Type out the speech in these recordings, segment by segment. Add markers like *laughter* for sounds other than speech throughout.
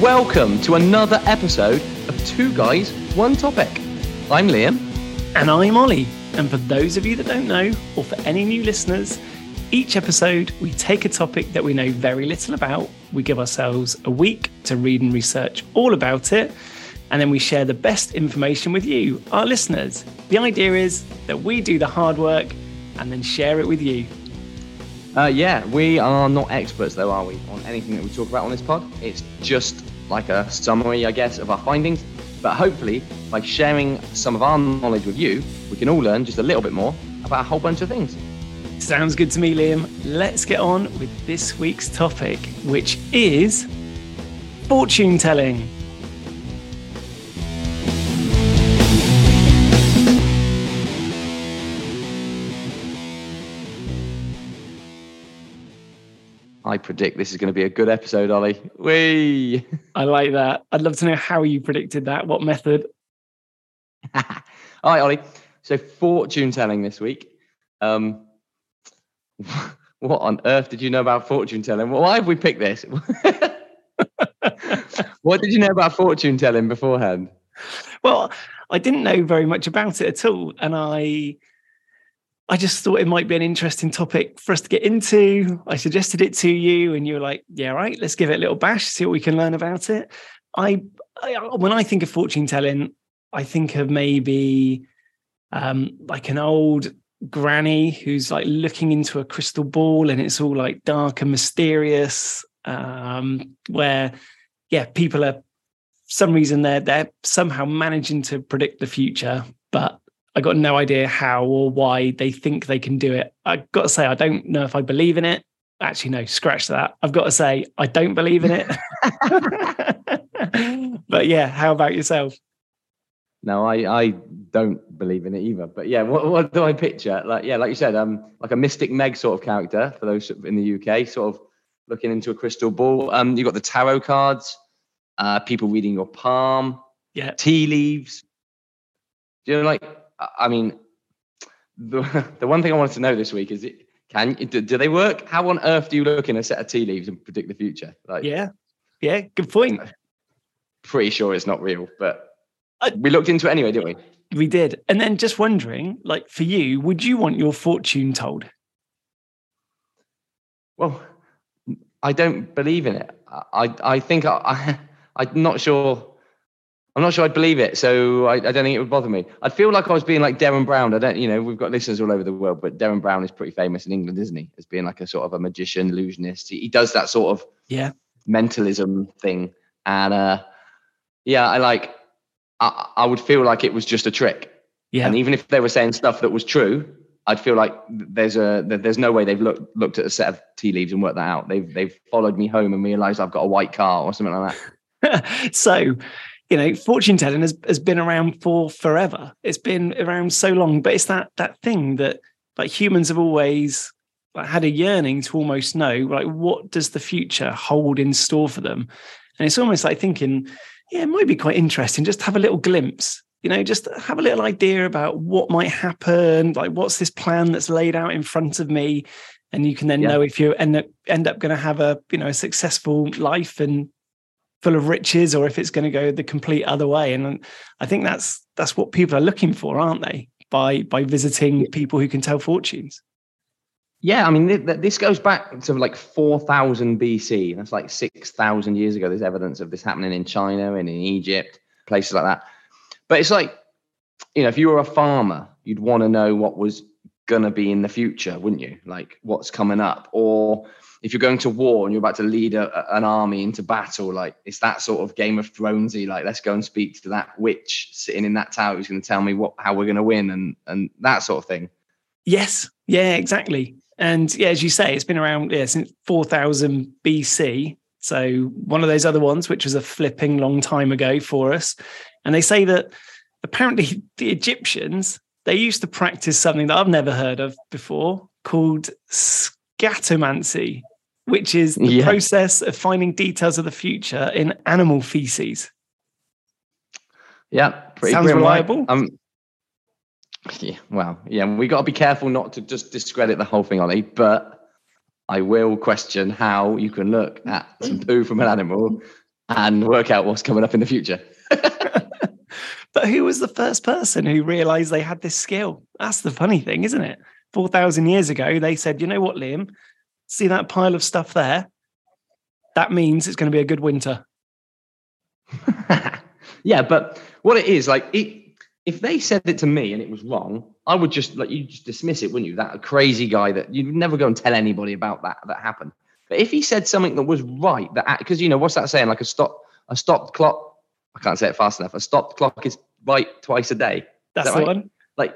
Welcome to another episode of Two Guys, One Topic. I'm Liam. And I'm Ollie. And for those of you that don't know, or for any new listeners, each episode we take a topic that we know very little about. We give ourselves a week to read and research all about it. And then we share the best information with you, our listeners. The idea is that we do the hard work and then share it with you. Uh, yeah, we are not experts, though, are we, on anything that we talk about on this pod? It's just like a summary, I guess, of our findings. But hopefully, by sharing some of our knowledge with you, we can all learn just a little bit more about a whole bunch of things. Sounds good to me, Liam. Let's get on with this week's topic, which is fortune telling. I predict this is going to be a good episode, Ollie. Wee. *laughs* I like that. I'd love to know how you predicted that. What method? *laughs* All right, Ollie. So fortune telling this week. Um, *laughs* what on earth did you know about fortune telling? Why have we picked this? what did you know about fortune telling beforehand? Well, I didn't know very much about it at all, and I I just thought it might be an interesting topic for us to get into. I suggested it to you, and you were like, "Yeah, right. Let's give it a little bash, see what we can learn about it." I, I when I think of fortune telling, I think of maybe um, like an old granny who's like looking into a crystal ball, and it's all like dark and mysterious. Um, where, yeah, people are some reason they're they're somehow managing to predict the future, but I got no idea how or why they think they can do it. I got to say, I don't know if I believe in it. Actually, no, scratch that. I've got to say, I don't believe in it. *laughs* but yeah, how about yourself? No, I, I don't believe in it either. But yeah, what, what do I picture? Like, yeah, like you said, um, like a Mystic Meg sort of character for those in the UK, sort of looking into a crystal ball. Um, you've got the tarot cards, uh, people reading your palm, yeah, tea leaves. Do you know, like I mean, the *laughs* the one thing I wanted to know this week is it can do, do they work? How on earth do you look in a set of tea leaves and predict the future? Like, yeah, yeah, good point. Pretty sure it's not real, but we looked into it anyway, didn't we? We did, and then just wondering, like for you, would you want your fortune told? Well, I don't believe in it. I I think I, I *laughs* I'm not sure I'm not sure I'd believe it, so I, I, don't think it would bother me. I'd feel like I was being like Derren Brown. I don't, you know, we've got listeners all over the world, but Derren Brown is pretty famous in England, isn't he? As being like a sort of a magician, illusionist. He, he does that sort of yeah mentalism thing, and uh, yeah, I like. I, I would feel like it was just a trick. Yeah, and even if they were saying stuff that was true, I'd feel like there's a there's no way they've looked looked at a set of tea leaves and worked that out. They've they've followed me home and realised I've got a white car or something like that. *laughs* so you know, fortune telling has, has been around for forever. It's been around so long, but it's that that thing that like humans have always like, had a yearning to almost know, like, what does the future hold in store for them? And it's almost like thinking, yeah, it might be quite interesting just have a little glimpse, you know, just have a little idea about what might happen, like what's this plan that's laid out in front of me. And you can then yeah. know if you end up end up going to have a you know a successful life and full of riches or if it's going to go the complete other way. And i think that's that's what people are looking for aren't they? By by visiting people who can tell fortunes. Yeah i mean this goes back to like 4000 bc that's like 6000 years ago there's evidence of this happening in china and in egypt places like that. But it's like you know if you were a farmer you'd want to know what was going to be in the future wouldn't you like what's coming up or if you're going to war and you're about to lead a, an army into battle, like it's that sort of Game of Thronesy. Like let's go and speak to that witch sitting in that tower who's going to tell me what how we're going to win and and that sort of thing. Yes, yeah, exactly. And yeah, as you say, it's been around yeah since 4000 BC. So one of those other ones, which was a flipping long time ago for us. And they say that apparently *laughs* the Egyptians they used to practice something that I've never heard of before called scatomancy, which is the yeah. process of finding details of the future in animal feces. Yeah, pretty sounds reliable. Um, yeah, well, yeah, we got to be careful not to just discredit the whole thing, Ollie. But I will question how you can look at some poo from an animal and work out what's coming up in the future. *laughs* but who was the first person who realized they had this skill? That's the funny thing, isn't it? 4,000 years ago, they said, you know what, Liam? See that pile of stuff there? That means it's going to be a good winter. *laughs* yeah, but what it is, like, it, if they said it to me and it was wrong, I would just like you just dismiss it, wouldn't you? That crazy guy that you'd never go and tell anybody about that that happened. But if he said something that was right, that because you know what's that saying? Like a stop a stopped clock. I can't say it fast enough. A stopped clock is right twice a day. That's that the one. Like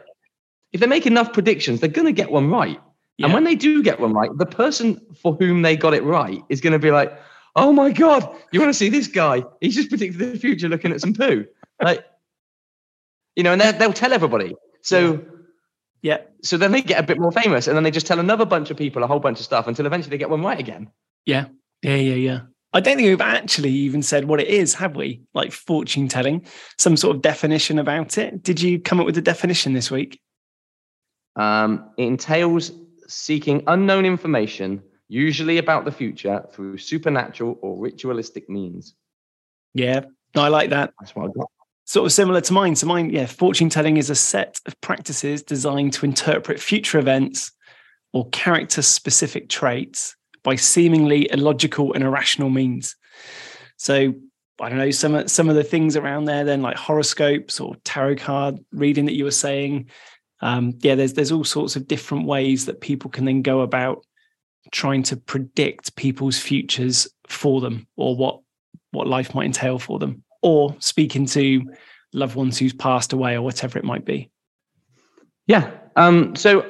if they make enough predictions, they're going to get one right. Yeah. And when they do get one right, the person for whom they got it right is going to be like, "Oh my god, you want to see this guy? He's just predicted the future looking at some poo." Like, you know, and they'll tell everybody. So. Yeah. So then they get a bit more famous, and then they just tell another bunch of people a whole bunch of stuff until eventually they get one right again. Yeah. Yeah. Yeah. Yeah. I don't think we've actually even said what it is, have we? Like fortune telling, some sort of definition about it. Did you come up with a definition this week? Um, it entails seeking unknown information, usually about the future, through supernatural or ritualistic means. Yeah. I like that. That's what I got. Sort of similar to mine. So mine, yeah, fortune telling is a set of practices designed to interpret future events or character specific traits by seemingly illogical and irrational means. So I don't know some of some of the things around there, then like horoscopes or tarot card reading that you were saying. Um, yeah, there's there's all sorts of different ways that people can then go about trying to predict people's futures for them or what what life might entail for them, or speaking to loved ones who's passed away or whatever it might be. Yeah. Um, so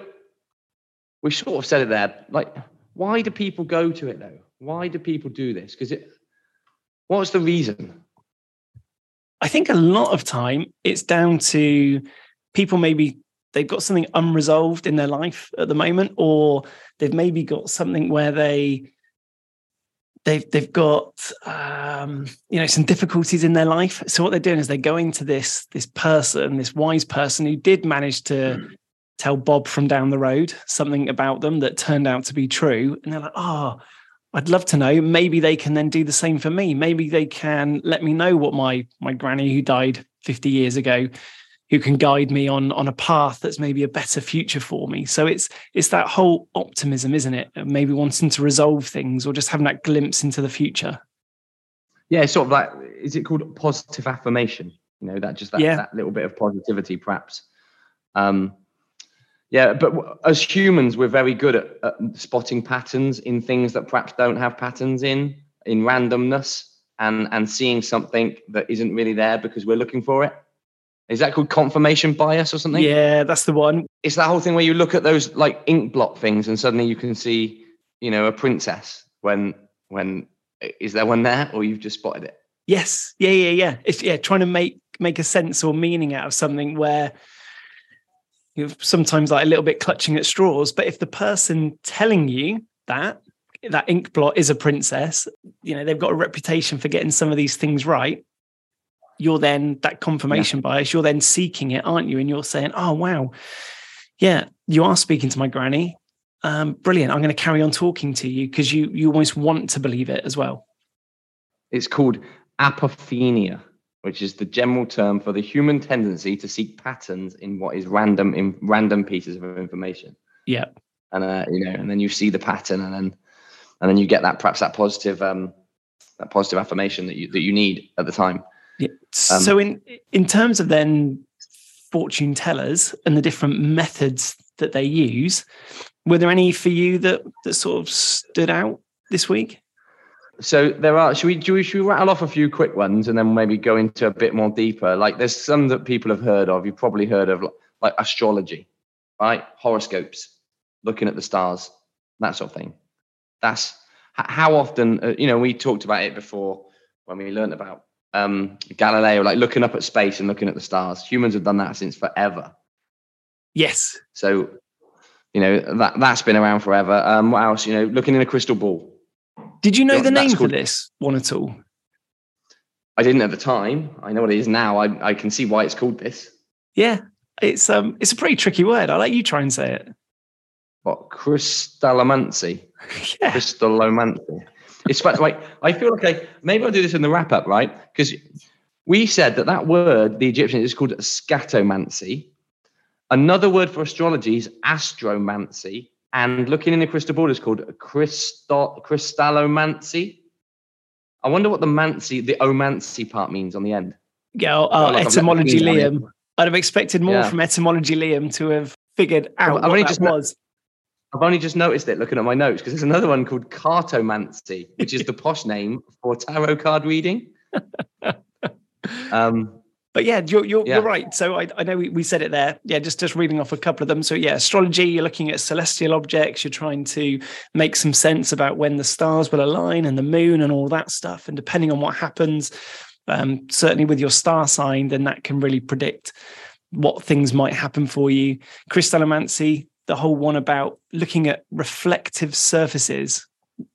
we sort of said it there. Like, why do people go to it though? Why do people do this? Because it. What's the reason? I think a lot of time it's down to people maybe they've got something unresolved in their life at the moment, or they've maybe got something where they they've they've got um, you know some difficulties in their life. So what they're doing is they're going to this this person, this wise person who did manage to tell Bob from down the road something about them that turned out to be true, and they're like, oh. I'd love to know. Maybe they can then do the same for me. Maybe they can let me know what my my granny who died 50 years ago, who can guide me on on a path that's maybe a better future for me. So it's it's that whole optimism, isn't it? Maybe wanting to resolve things or just having that glimpse into the future. Yeah, it's sort of like is it called positive affirmation? You know, that just that, Yeah. that little bit of positivity, perhaps. Um, yeah, but as humans, we're very good at, at spotting patterns in things that perhaps don't have patterns in, in randomness, and and seeing something that isn't really there because we're looking for it. Is that called confirmation bias or something? Yeah, that's the one. It's that whole thing where you look at those like ink blot things, and suddenly you can see, you know, a princess when when is there one there, or you've just spotted it. Yes. Yeah, yeah, yeah. It's yeah, trying to make make a sense or meaning out of something where you're sometimes like a little bit clutching at straws. But if the person telling you that that ink blot is a princess, you know, they've got a reputation for getting some of these things right. You're then that confirmation bias, you're then seeking it, aren't you? And you're saying, Oh wow, yeah, you are speaking to my granny. Um, brilliant. I'm going to carry on talking to you because you you almost want to believe it as well. It's called apophenia, which is the general term for the human tendency to seek patterns in what is random in random pieces of information. Yeah. And uh, you know, and then you see the pattern, and then and then you get that perhaps that positive um, that positive affirmation that you that you need at the time. Yeah. Um, so in in terms of then fortune tellers and the different methods that they use, were there any for you that that sort of stood out this week? So there are. Should we, should we should we rattle off a few quick ones and then maybe go into a bit more deeper? Like there's some that people have heard of. You've probably heard of like astrology, right? Horoscopes, looking at the stars, that sort of thing. That's how often. Uh, you know, we talked about it before when we learned about um, Galileo, like looking up at space and looking at the stars. Humans have done that since forever. Yes. So, you know that that's been around forever. Um, what else? You know, looking in a crystal ball. Did you know Yeah, the name for this one at all? I didn't at the time. I know what it is now. I, I can see why it's called this. Yeah. It's um it's a pretty tricky word. I'll let you try and say it. What crystallomancy? *laughs* yeah. Crystallomancy. it's. Like I feel like I maybe I'll do this in the wrap up, right? Because we said that that word, the Egyptian, is called scatomancy. Another word for astrology is astromancy, and looking in the crystal ball is called crystal crystallomancy. I wonder what the mancy, the omancy part means on the end. Yeah, uh, like etymology, Liam. I'd have expected more yeah. from etymology, Liam, to have figured out I've, what that was. I've only just noticed it looking at my notes because there's another one called cartomancy, which is the posh name for tarot card reading. *laughs* um, but yeah, you're you're, yeah. you're right. So I, I know we, we said it there. Yeah, just just reading off a couple of them. So yeah, astrology. You're looking at celestial objects. You're trying to make some sense about when the stars will align and the moon and all that stuff. And depending on what happens, um, certainly with your star sign, then that can really predict what things might happen for you. Crystallomancy, the whole one about looking at reflective surfaces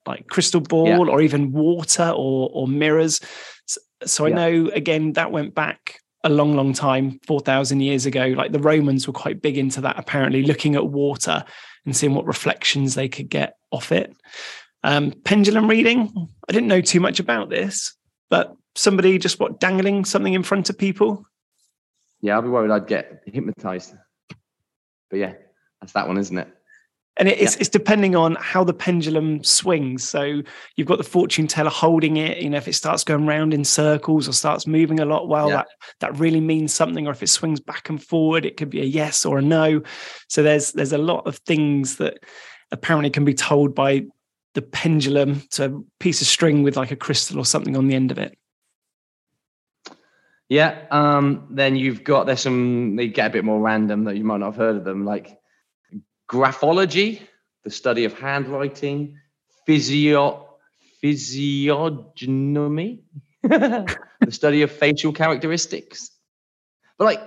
like crystal ball yeah. or even water or or mirrors. So, so yeah. I know again that went back a long, long time, 4,000 years ago. Like the Romans were quite big into that, apparently, looking at water and seeing what reflections they could get off it. Um, pendulum reading, I didn't know too much about this, but somebody just what dangling something in front of people. Yeah, I'd be worried I'd get hypnotized. But yeah, that's that one, isn't it? And it's, yeah. it's depending on how the pendulum swings. So you've got the fortune teller holding it. You know, if it starts going round in circles or starts moving a lot, well, yeah. that that really means something. Or if it swings back and forward, it could be a yes or a no. So there's there's a lot of things that apparently can be told by the pendulum to a piece of string with like a crystal or something on the end of it. Yeah. Um, then you've got there's some they get a bit more random that you might not have heard of them, like graphology, the study of handwriting, physio physiognomy, *laughs* the study of facial characteristics. But like,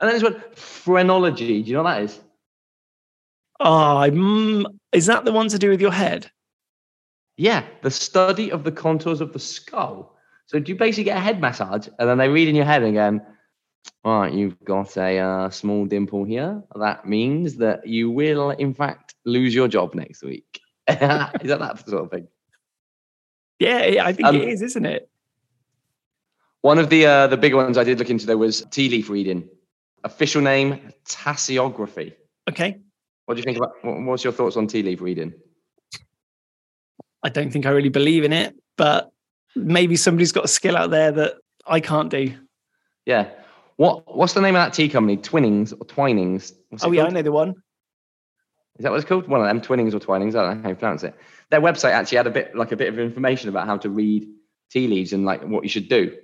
and then there's one phrenology. Do you know what that is? Oh, mm, is that the one to do with your head? Yeah, the study of the contours of the skull. So do you basically get a head massage and then they read in your head again, all right, you've got a uh, small dimple here. That means that you will, in fact, lose your job next week. *laughs* is that that sort of thing? Yeah, I think um, it is, isn't it? One of the uh, the big ones I did look into there was tea leaf reading. Official name tasseography. Okay. What do you think about? What's your thoughts on tea leaf reading? I don't think I really believe in it, but maybe somebody's got a skill out there that I can't do. Yeah. What What's the name of that tea company? Twinnings or Twinings? oh yeah, I know the one. Is that what it's called? One of them, Twinnings or Twinings? I don't know how you pronounce it. Their website actually had a bit like a bit of information about how to read tea leaves and like what you should do.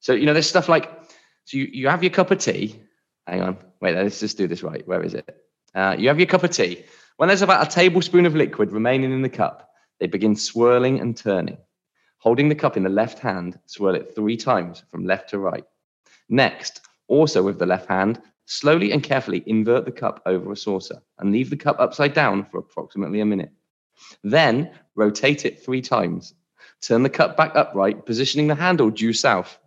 So you know, there's stuff like so you, you have your cup of tea. Hang on, wait, let's just do this right. Where is it? Uh, you have your cup of tea. When there's about a tablespoon of liquid remaining in the cup, they begin swirling and turning. Holding the cup in the left hand, swirl it three times from left to right. Next, also with the left hand, slowly and carefully invert the cup over a saucer and leave the cup upside down for approximately a minute. Then rotate it three times. Turn the cup back upright, positioning the handle due south.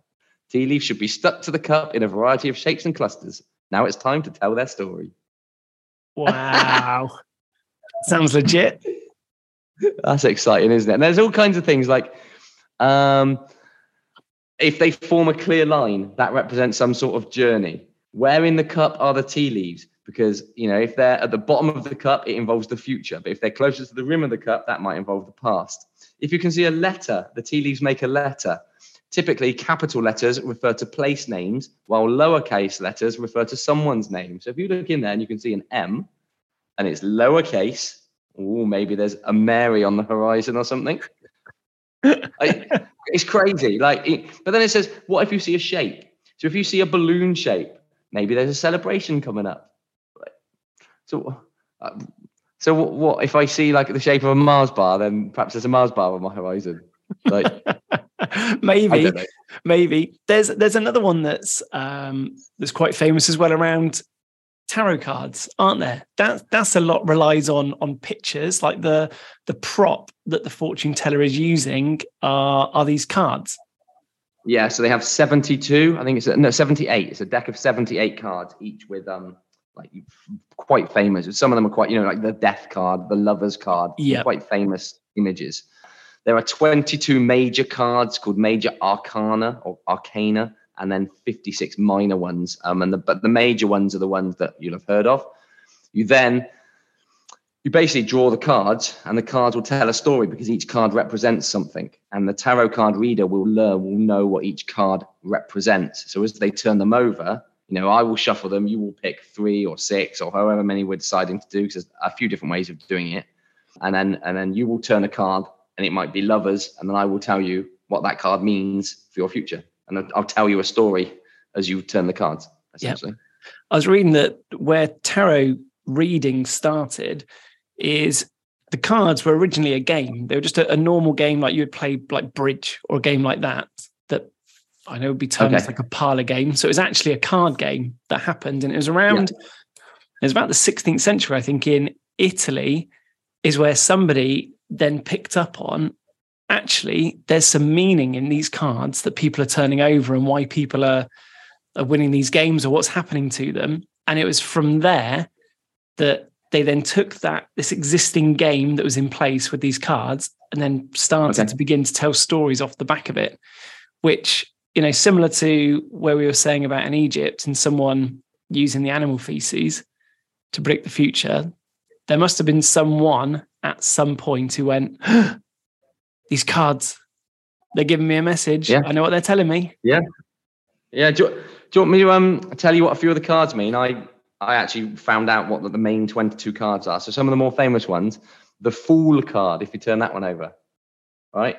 Tea leaves should be stuck to the cup in a variety of shapes and clusters. Now it's time to tell their story. Wow. *laughs* Sounds legit. That's exciting, isn't it? And there's all kinds of things like um, if they form a clear line, that represents some sort of journey. Where in the cup are the tea leaves? Because you know, if they're at the bottom of the cup, it involves the future. But if they're closer to the rim of the cup, that might involve the past. If you can see a letter, the tea leaves make a letter. Typically, capital letters refer to place names, while lowercase letters refer to someone's name. So if you look in there and you can see an M, and it's lowercase, oh, maybe there's a Mary on the horizon or something. *laughs* I, it's crazy. Like, it, but then it says, what if you see a shape? So if you see a balloon shape, maybe there's a celebration coming up. So, uh, so what, what, if I see like the shape of a Mars bar? Then perhaps there's a Mars bar on my horizon. Like, *laughs* maybe, maybe there's there's another one that's um, that's quite famous as well around tarot cards, aren't there? That that's a lot relies on on pictures. Like the the prop that the fortune teller is using are are these cards. Yeah, so they have 72. I think it's a, no 78. It's a deck of 78 cards, each with um like quite famous. Some of them are quite, you know, like the death card, the lovers card, yeah, quite famous images. There are 22 major cards called major arcana or arcana, and then 56 minor ones. Um, and the, but the major ones are the ones that you'll have heard of. You then you basically draw the cards, and the cards will tell a story because each card represents something, and the tarot card reader will learn will know what each card represents. So as they turn them over, you know, I will shuffle them. You will pick three or six or however many we're deciding to do because there's a few different ways of doing it, and then and then you will turn a card, and it might be lovers, and then I will tell you what that card means for your future, and I'll tell you a story as you turn the cards. Essentially, yep. I was reading that where tarot reading started is the cards were originally a game. They were just a, a normal game like you would play like bridge or a game like that. That I know would be termed okay. like a parlor game. So it was actually a card game that happened, and it was around. Yeah. It was about the 16th century, I think, in Italy, is where somebody then picked up on. Actually, there's some meaning in these cards that people are turning over, and why people are are winning these games or what's happening to them. And it was from there that they then took that this existing game that was in place with these cards and then started okay. to begin to tell stories off the back of it which you know similar to where we were saying about in egypt and someone using the animal feces to predict the future there must have been someone at some point who went *gasps* these cards they're giving me a message yeah. i know what they're telling me yeah yeah do you, do you want me to um tell you what a few of the cards mean i I actually found out what the main 22 cards are. So some of the more famous ones, the Fool card, if you turn that one over, right?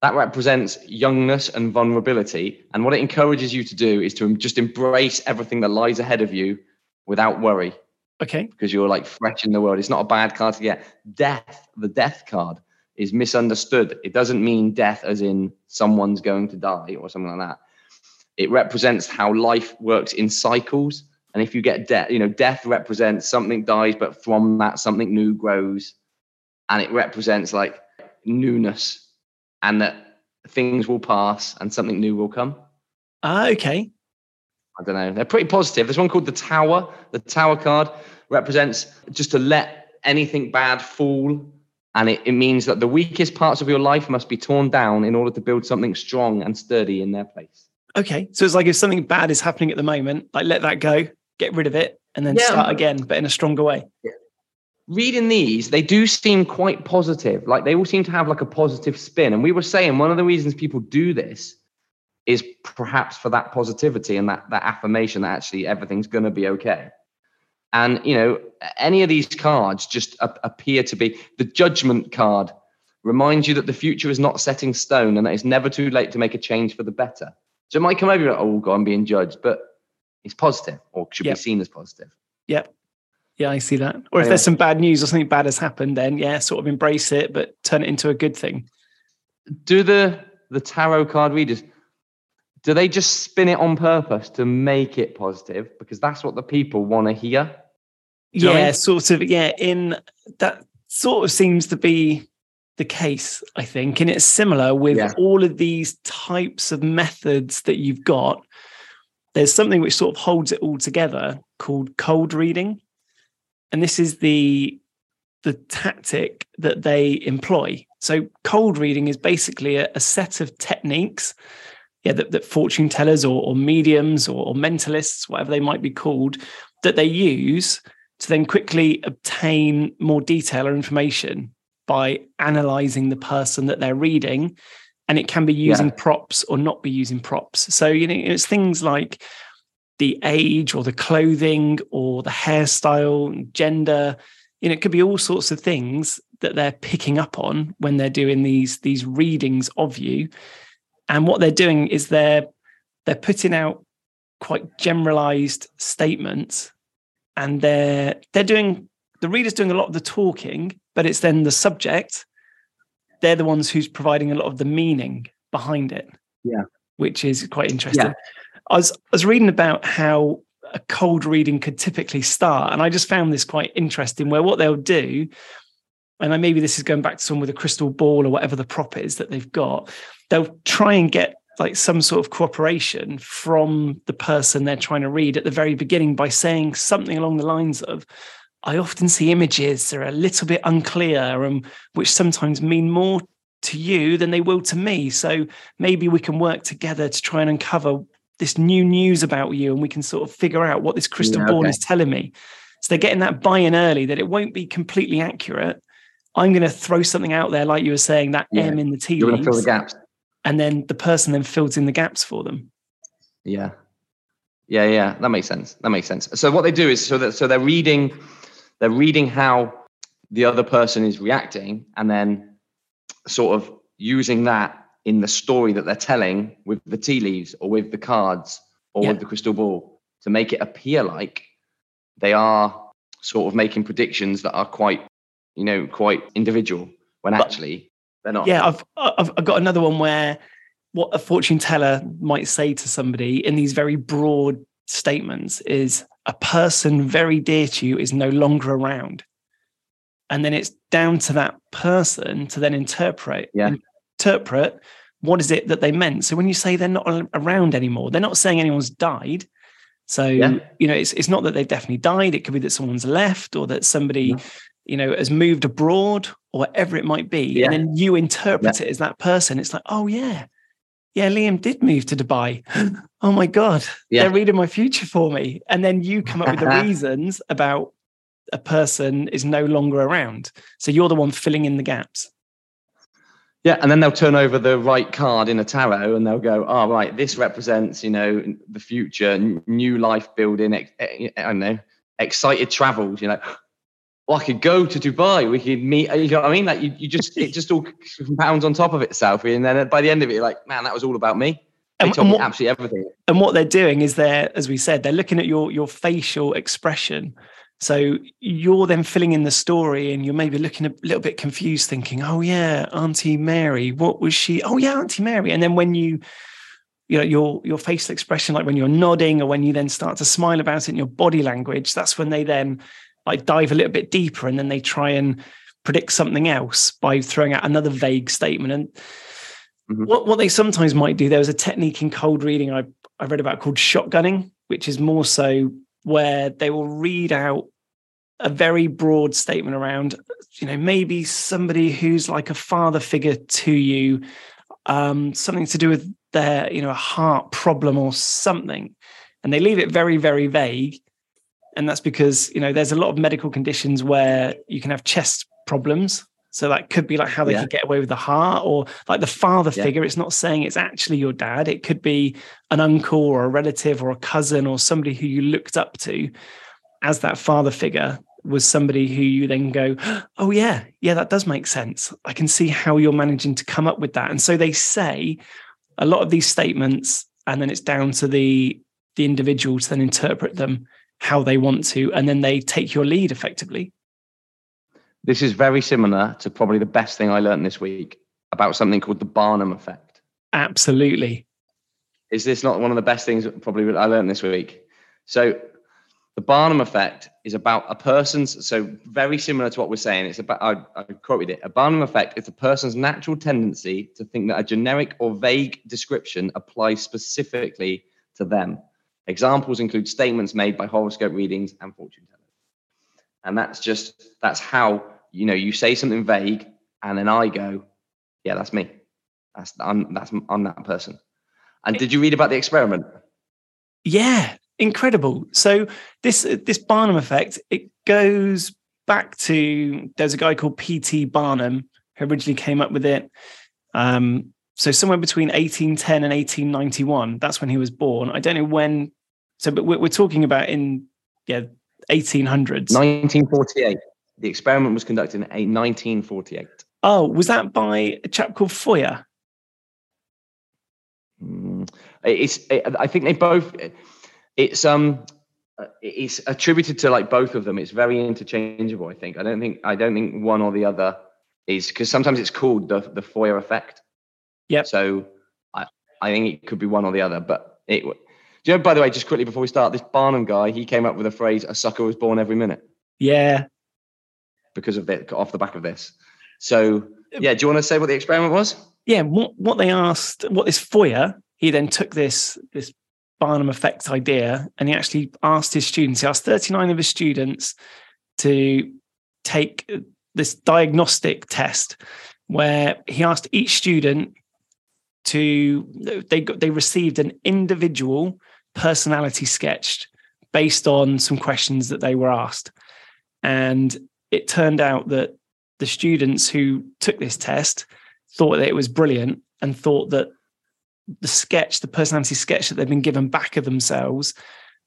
That represents youngness and vulnerability. And what it encourages you to do is to just embrace everything that lies ahead of you without worry. Okay. Because you're like fresh in the world. It's not a bad card to get. Death, the death card, is misunderstood. It doesn't mean death as in someone's going to die or something like that. It represents how life works in cycles and if you get death, you know, death represents something dies, but from that something new grows. And it represents like newness and that things will pass and something new will come. Ah, uh, okay. I don't know. They're pretty positive. There's one called the Tower. The Tower card represents just to let anything bad fall. And it, it means that the weakest parts of your life must be torn down in order to build something strong and sturdy in their place. Okay. So it's like if something bad is happening at the moment, like let that go get rid of it, and then yeah. start again, but in a stronger way. Yeah. Reading these, they do seem quite positive. Like they all seem to have like a positive spin. And we were saying one of the reasons people do this is perhaps for that positivity and that that affirmation that actually everything's going to be okay. And you know, any of these cards just appear to be the judgment card reminds you that the future is not set in stone and that it's never too late to make a change for the better. So it might come over like, oh God, I'm being judged, but it's positive or should yep. be seen as positive. Yep. Yeah, I see that. Or if yeah. there's some bad news or something bad has happened, then yeah, sort of embrace it, but turn it into a good thing. Do the the tarot card readers do they just spin it on purpose to make it positive because that's what the people want to hear? Yeah, I mean? sort of. Yeah, in that sort of seems to be the case, I think. And it's similar with yeah. all of these types of methods that you've got there's something which sort of holds it all together called cold reading. And this is the the tactic that they employ. So cold reading is basically a, a set of techniques yeah, that, that fortune tellers or, or mediums or, or mentalists, whatever they might be called, that they use to then quickly obtain more detail or information by analyzing the person that they're reading and it can be using yeah. props or not be using props. So, you know, it's things like the age or the clothing or the hairstyle, gender, you know, it could be all sorts of things that they're picking up on when they're doing these these readings of you. And what they're doing is they're they're putting out quite generalized statements and they're they're doing the reader's doing a lot of the talking, but it's then the subject they're the ones who's providing a lot of the meaning behind it. Yeah. Which is quite interesting. Yeah. I was I was reading about how a cold reading could typically start, and I just found this quite interesting. Where what they'll do, and maybe this is going back to someone with a crystal ball or whatever the prop is that they've got, they'll try and get like some sort of cooperation from the person they're trying to read at the very beginning by saying something along the lines of, I often see images that are a little bit unclear and which sometimes mean more to you than they will to me. So maybe we can work together to try and uncover this new news about you and we can sort of figure out what this crystal Yeah, ball okay. is telling me. So they're getting that buy in early that it won't be completely accurate. I'm going to throw something out there, like you were saying, that Yeah. M in the tea You're going to fill the leaves, gaps. and then the person then fills in the gaps for them. Yeah. Yeah, yeah, that makes sense. That makes sense. So what they do is so that so they're reading they're reading how the other person is reacting and then sort of using that in the story that they're telling with the tea leaves or with the cards or Yeah. with the crystal ball to make it appear like they are sort of making predictions that are quite you know quite individual when But- actually they're not. Yeah, I've, I've I've got another one where what a fortune teller might say to somebody in these very broad statements is a person very dear to you is no longer around. And then it's down to that person to then interpret Yeah. interpret what is it that they meant. So when you say they're not around anymore, they're not saying anyone's died. So Yeah. you know, it's it's not that they've definitely died. It could be that someone's left or that somebody, Yeah. You know, has moved abroad or whatever it might be. Yeah. And then you interpret it as that person. It's like, oh yeah, yeah, Liam did move to Dubai. *laughs* oh my god, Yeah. they're reading my future for me. And then you come up with the *laughs* reasons about a person is no longer around. So you're the one filling in the gaps. Yeah, and then they'll turn over the right card in a tarot, and they'll go, "Oh, right, this represents, you know, the future, new life building. eh, I don't know, excited travels. You know, well, I could go to Dubai. We could meet. You know what I mean? Like you, you just it just all compounds on top of itself, and then by the end of it, you're like, man, that was all about me. They And- told and me absolutely everything. and what they're doing is they're as we said they're looking at your your facial expression so you're then filling in the story and you're maybe looking a little bit confused thinking oh yeah auntie mary what was she oh yeah auntie mary and then when you you know your your facial expression like when you're nodding or when you then start to smile about it in your body language that's when they then like dive a little bit deeper and then they try and predict something else by throwing out another vague statement. And Mhm. what what they sometimes might do there was a technique in cold reading i i read about called shotgunning which is more so where they will read out a very broad statement around you know maybe somebody who's like a father figure to you um something to do with their you know a heart problem or something. And they leave it very very vague and that's because you know there's a lot of medical conditions where you can have chest problems. So that could be like how they Yeah. could get away with the heart or like the father Yeah. figure. It's not saying it's actually your dad. It could be an uncle or a relative or a cousin or somebody who you looked up to as that father figure was somebody who you then go *gasps* oh yeah. Yeah that does make sense. I can see how you're managing to come up with that. And so they say a lot of these statements and then it's down to the the individual to then interpret them how they want to and then they take your lead effectively This is very similar to probably the best thing I learned this week about something called the Barnum effect. absolutely Is this not one of the best things probably I learned this week? So the Barnum effect is about a person's so very similar to what we're saying. It's about I, I quoted it. A Barnum effect is a person's natural tendency to think that a generic or vague description applies specifically to them. Examples include statements made by horoscope readings and fortune tellers. And that's just that's how you know you say something vague, and then I go, yeah, that's me. That's I'm that's I'm that person. And did you read about the experiment? Yeah, incredible. So this this Barnum effect it goes back to there's a guy called P.T. Barnum who originally came up with it. Um, so somewhere between 1810 and 1891, that's when he was born. I don't know when. So, but we're, we're talking about in yeah 1800s. 1948. The experiment was conducted in a 1948. Oh, was that by a chap called Forer? Mm. It's. I think they both. It's um. It's attributed to like both of them. It's very interchangeable. I think. I don't think. I don't think one or the other is because sometimes it's called the the Forer effect. Yeah. So I I think it could be one or the other. But it. Do you know? By the way, just quickly before we start, this Barnum guy he came up with a phrase: "A sucker was born every minute." Yeah, because of it off the back of this. So yeah, do you want to say what the experiment was? yeah. What what they asked, what this Forer, he then took this this Barnum effect idea and he actually asked his students. He asked 39 of his students to take this diagnostic test where he asked each student to they got they received an individual personality sketched based on some questions that they were asked and it turned out that the students who took this test thought that it was brilliant and thought that the sketch the personality sketch that they've been given back of themselves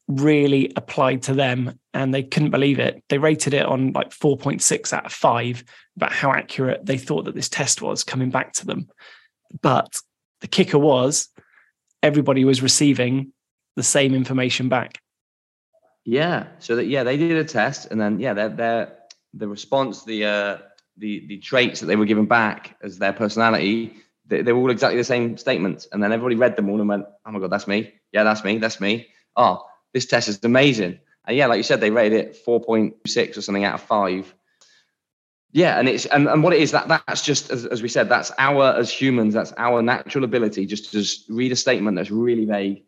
really applied to them and they couldn't believe it. They rated it on like 4.6 out of 5 about how accurate they thought that this test was coming back to them. But the kicker was everybody was receiving the same information back. Yeah. So that yeah, they did a test and then yeah, their their the response, the uh the the traits that they were given back as their personality, they, they were all exactly the same statements. And then everybody read them all and went, Oh my god, that's me. Yeah, that's me, that's me. Oh, this test is amazing. And yeah, like you said, they rated it 4.6 or something out of five. Yeah, and it's and, and what it is that that's just as, as we said, that's our as humans, that's our natural ability just to just read a statement that's really vague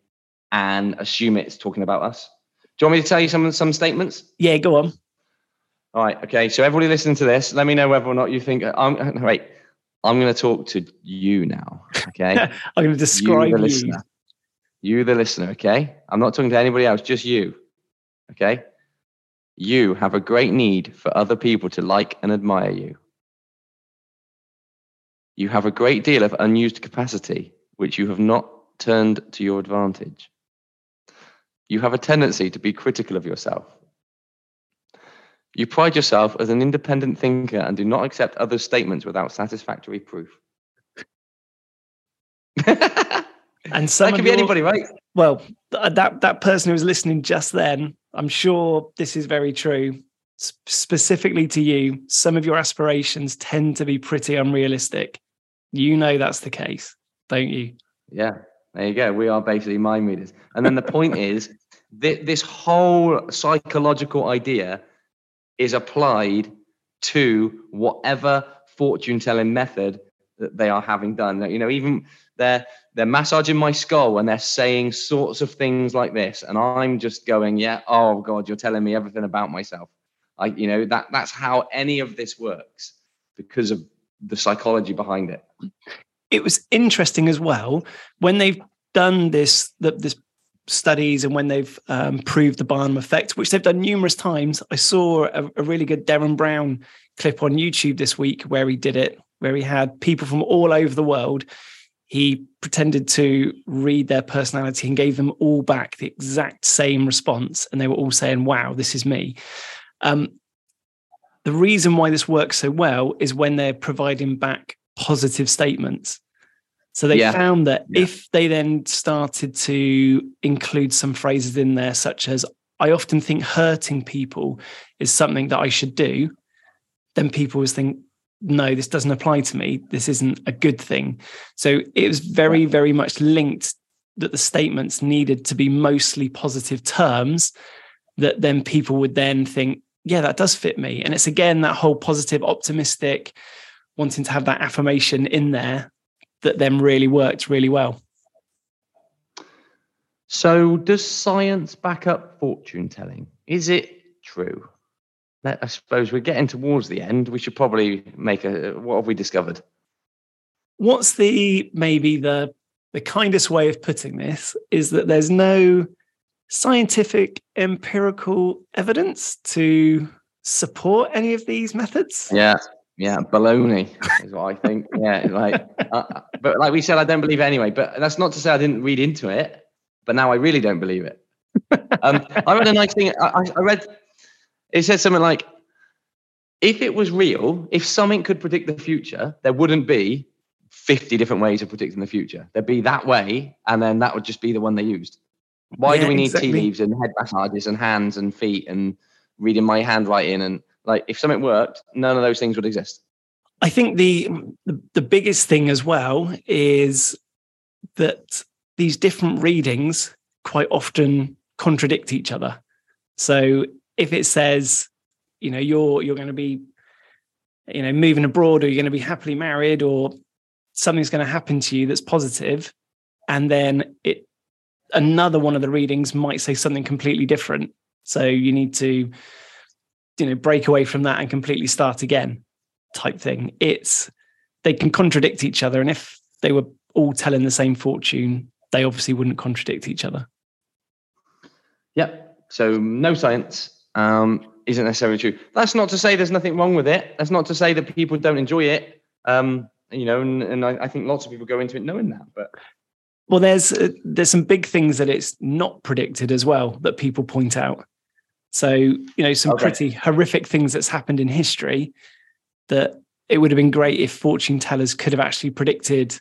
and assume it's talking about us. Do you want me to tell you some some statements? Yeah, go on. All right. Okay. So everybody listening to this, let me know whether or not you think I'm *laughs* wait. I'm going to talk to you now. Okay. *laughs* I'm going to describe you. The you. You, the listener, okay? I'm not talking to anybody else, just you, okay? You have a great need for other people to like and admire you. You have a great deal of unused capacity, which you have not turned to your advantage. You have a tendency to be critical of yourself. You pride yourself as an independent thinker and do not accept others' statements without satisfactory proof. *laughs* And that could be your, anybody, right? Well, that that person who was listening just then, I'm sure this is very true. specifically to you, some of your aspirations tend to be pretty unrealistic. You know that's the case, don't you? Yeah, there you go. We are basically mind readers. And then the point is, th- this whole psychological idea is applied to whatever fortune telling method that they are having done. You know, even they're they're massaging my skull and they're saying sorts of things like this, and I'm just going, yeah, oh god, you're telling me everything about myself. I, you know, that that's how any of this works because of the psychology behind it. It was interesting as well when they've done this the, this studies and when they've um, proved the Barnum effect, which they've done numerous times. I saw a, a really good Derren Brown clip on YouTube this week where he did it, where he had people from all over the world he pretended to read their personality and gave them all back the exact same response. And they were all saying, wow, this is me. Um, the reason why this works so well is when they're providing back positive statements. So they yeah. found that yeah. if they then started to include some phrases in there, such as, I often think hurting people is something that I should do, then people would think, no, this doesn't apply to me. This isn't a good thing. So it was very, very much linked that the statements needed to be mostly positive terms that then people would then think, yeah, that does fit me. And it's again that whole positive, optimistic, wanting to have that affirmation in there that then really worked really well. So, does science back up fortune telling? Is it true? I suppose we're getting towards the end. We should probably make a. What have we discovered? What's the maybe the the kindest way of putting this is that there's no scientific empirical evidence to support any of these methods. Yeah, yeah, baloney is what I think. *laughs* yeah, like, uh, but like we said, I don't believe it anyway. But that's not to say I didn't read into it. But now I really don't believe it. *laughs* Um, I read a nice thing. I, I read it said something like, if it was real, if something could predict the future, there wouldn't be 50 different ways of predicting the future. There'd be that way, and then that would just be the one they used. Why yeah, do we need exactly. tea leaves and head massages and hands and feet and reading my handwriting? And like, if something worked, none of those things would exist. I think the, the, the biggest thing as well is that these different readings quite often contradict each other. So if it says, you know, you're you're going to be, you know, moving abroad, or you're going to be happily married, or something's going to happen to you that's positive, and then it another one of the readings might say something completely different. So you need to, you know, break away from that and completely start again, type thing. It's they can contradict each other. And if they were all telling the same fortune, they obviously wouldn't contradict each other. Yep. So no science um, isn't necessarily true. That's not to say there's nothing wrong with it. That's not to say that people don't enjoy it. Um, you know, and, and I, I, think lots of people go into it knowing that. But well, there's uh, there's some big things that it's not predicted as well that people point out. So you know, some okay. pretty horrific things that's happened in history that it would have been great if fortune tellers could have actually predicted,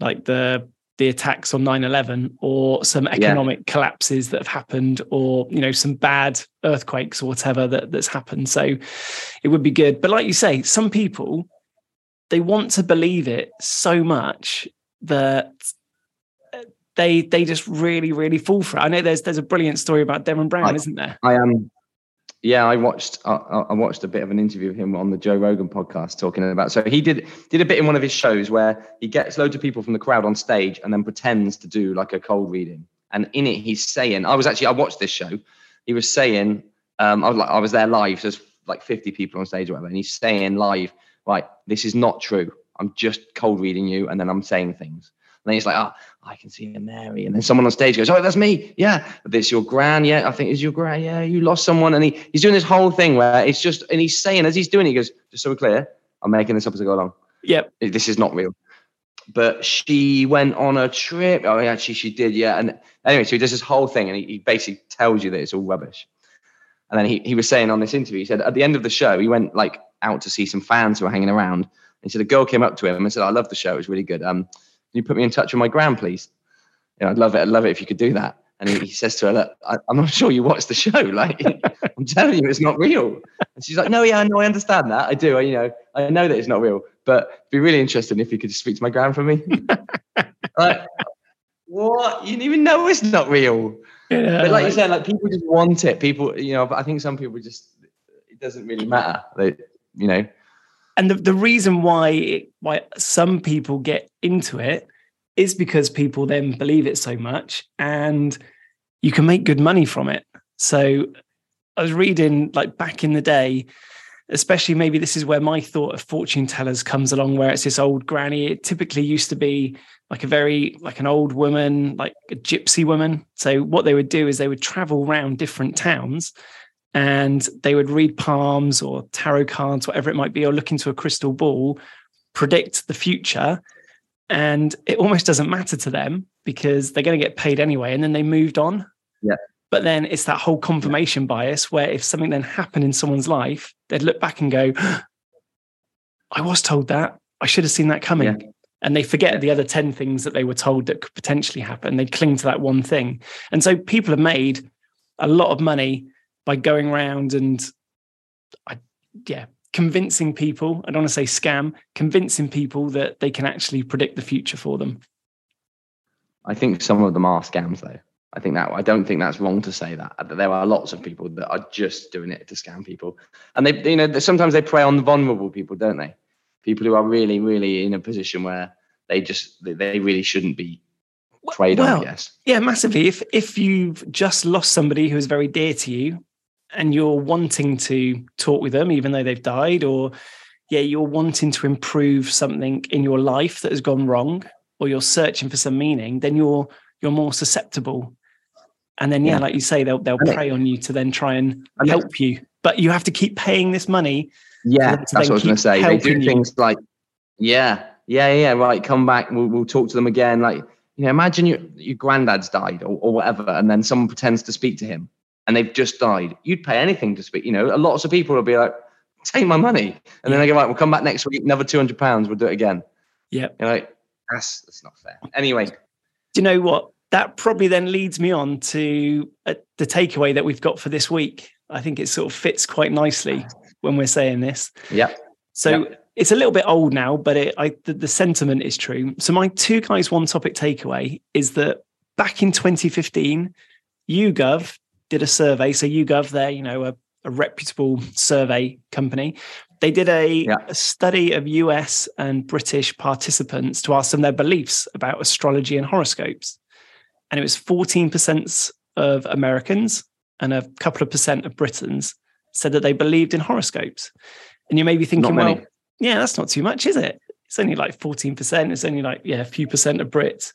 like the the attacks on 9-11 or some economic yeah. collapses that have happened or you know some bad earthquakes or whatever that, that's happened. So it would be good. But like you say some people they want to believe it so much that uh, they they just really really fall for it. I know there's there's a brilliant story about Derren Brown I, isn't there? I am yeah, I watched I, I, watched a bit of an interview of him on the Joe Rogan podcast talking about. So he did did a bit in one of his shows where he gets loads of people from the crowd on stage and then pretends to do like a cold reading. And in it, he's saying, I was actually I watched this show. He was saying, um, I was like I was there live. So there's like 50 people on stage or whatever, and he's saying live, right, this is not true. I'm just cold reading you, and then I'm saying things. And then he's like, oh, I can see a Mary. And then someone on stage goes, oh, that's me. Yeah. This your gran. Yeah. I think it's your gran. Yeah. You lost someone. And he, he's doing this whole thing where it's just, and he's saying, as he's doing it, he goes, just so we're clear, I'm making this up as I go along. Yep. This is not real. But she went on a trip. Oh, actually, she did. Yeah. And anyway, so he does this whole thing and he, he basically tells you that it's all rubbish. And then he, he was saying on this interview, he said at the end of the show, he went like out to see some fans who were hanging around. And he said a girl came up to him and said, I love the show. It was really good. Um, you put me in touch with my gran, please? You know, I'd love it. I'd love it if you could do that. And he, he says to her, Look, I, am not *laughs* sure you watched the show. Like, *laughs* I'm telling you, it's not real. And she's like, No, yeah, no, I understand that. I do. I, you know, I know that it's not real, but it'd be really interesting if you could speak to my gran for me. *laughs* like, what? You didn't even know it's not real. Yeah, but like you said, like people just want it. People, you know, but I think some people just, it doesn't really matter. They, you know, and the, the reason why why some people get into it is because people then believe it so much and you can make good money from it. So i was reading like back in the day especially maybe this is where my thought of fortune tellers comes along where it's this old granny. It typically used to be like a very like an old woman like a gypsy woman. So what they would do is they would travel around different towns and they would read palms or tarot cards, whatever it might be, or look into a crystal ball, predict the future. And it almost doesn't matter to them because they're going to get paid anyway. And then they moved on. Yeah. But then it's that whole confirmation bias where if something then happened in someone's life, they'd look back and go, I was told that. I should have seen that coming. Yeah. And they forget the other 10 things that they were told that could potentially happen. They cling to that one thing. And so people have made a lot of money by going around and I, yeah, convincing people, I don't want to say scam, convincing people that they can actually predict the future for them. I think some of them are scams though. I think that I don't think that's wrong to say that. There are lots of people that are just doing it to scam people, and they, you know, sometimes they prey on the vulnerable people, don't they? People who are really, really in a position where they just they really shouldn't be preyed well, on. Yes, yeah, massively. If if you've just lost somebody who is very dear to you, and you're wanting to talk with them even though they've died or yeah you're wanting to improve something in your life that has gone wrong or you're searching for some meaning then you're you're more susceptible and then yeah, yeah. like you say they'll they'll prey on you to then try and help you but you have to keep paying this money yeah that's what i was going to say they do you. things like yeah yeah yeah right come back we'll, we'll talk to them again like you know imagine your your granddad's died or, or whatever and then someone pretends to speak to him and they've just died, you'd pay anything to speak. You know, lots of people will be like, take my money. And then they go, right, we'll come back next week, another 200 pounds, we'll do it again. Yeah. You're like, that's, that's not fair. Anyway. Do you know what? That probably then leads me on to uh, the takeaway that we've got for this week. I think it sort of fits quite nicely when we're saying this. Yeah. So yep. it's a little bit old now, but it, I, the, the sentiment is true. So my two guys, one topic takeaway is that back in 2015, YouGov did a survey. So YouGov, they're you know a, a reputable survey company. They did a, yeah. a, study of US and British participants to ask them their beliefs about astrology and horoscopes, and it was fourteen percent of Americans and a couple of percent of Britons said that they believed in horoscopes. And you may be thinking, well, yeah, that's not too much, is it? it's only like 14%. It's only like, yeah, a few percent of Brits.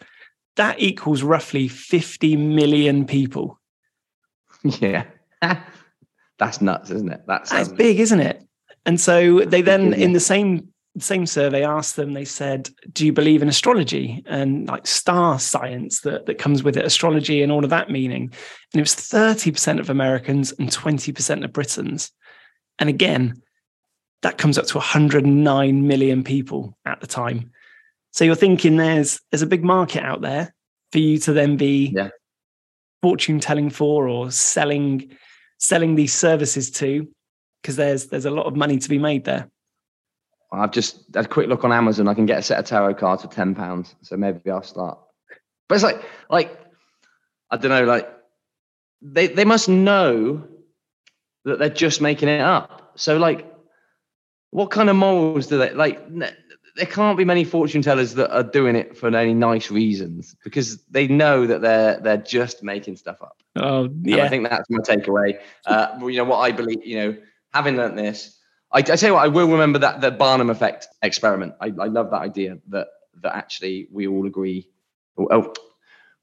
That equals roughly 50 million people. *laughs* Yeah. That's nuts, isn't it? That's, That's um, big, isn't it? And so they then, in the same same survey, asked them. They said, "Do you believe in astrology and like star science that that comes with it, astrology and all of that meaning?" And it was thirty percent of Americans and twenty percent of Britons. And again, that comes up to 109 million people at the time. So you're thinking there's there's a big market out there for you to then be Yeah. Fortune telling for or selling selling these services to because there's there's a lot of money to be made there. I've just had a quick look on Amazon. I can get a set of tarot cards for ten pounds, so maybe I'll start. But it's like, like I don't know, like they they must know that they're just making it up. So like, what kind of morals do they like? There can't be many fortune tellers that are doing it for any nice reasons because they know that they're they're just making stuff up. Oh And yeah, I think that's my takeaway. Uh, you know what I believe. You know, having learnt this, I, I tell you what, I will remember that the Barnum effect experiment. I, I love that idea that that actually we all agree. Oh,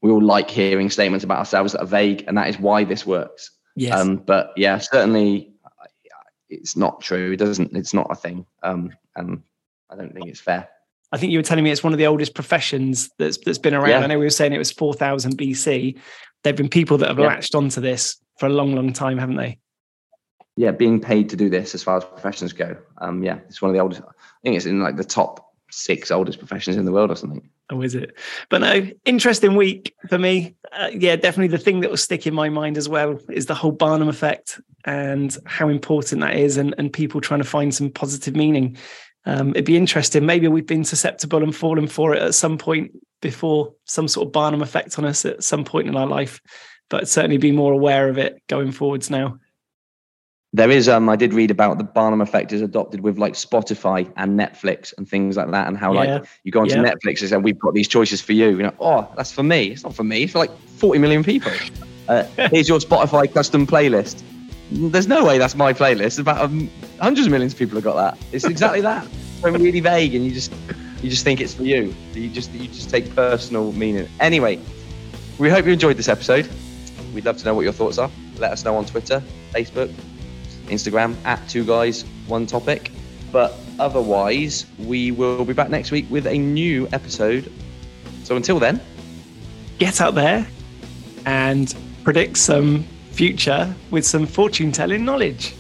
we all like hearing statements about ourselves that are vague, and that is why this works. yes, Um, but yeah, certainly, it's not true. It doesn't. It's not a thing. Um, and I don't think it's fair. I think you were telling me it's one of the oldest professions that's that's been around. Yeah. I know we were saying it was 4000 BC. There've been people that have Yeah. latched onto this for a long, long time, haven't they? Yeah, being paid to do this as far as professions go. Um, yeah, it's one of the oldest. I think it's in like the top six oldest professions in the world or something. Oh, is it? But no, interesting week for me. Uh, yeah, definitely the thing that will stick in my mind as well is the whole Barnum effect and how important that is, and, and people trying to find some positive meaning. Um, it'd be interesting. Maybe we've been susceptible and fallen for it at some point before, some sort of Barnum effect on us at some point in our life, but certainly be more aware of it going forwards now. There is, um, I did read about the Barnum effect is adopted with like Spotify and Netflix and things like that, and how Yeah, like you go onto yeah. Netflix and say we've got these choices for you. You know, oh, that's for me. It's not for me. It's for like 40 million people. Uh, *laughs* here's your Spotify custom playlist. There's no way that's my playlist. About um, hundreds of millions of people have got that. It's exactly *laughs* that. So really vague, and you just you just think it's for you. You just you just take personal meaning. Anyway, we hope you enjoyed this episode. We'd love to know what your thoughts are. Let us know on Twitter, Facebook, Instagram at two guys one topic. But otherwise, we will be back next week with a new episode. So until then, Get out there and predict some future with some fortune telling knowledge.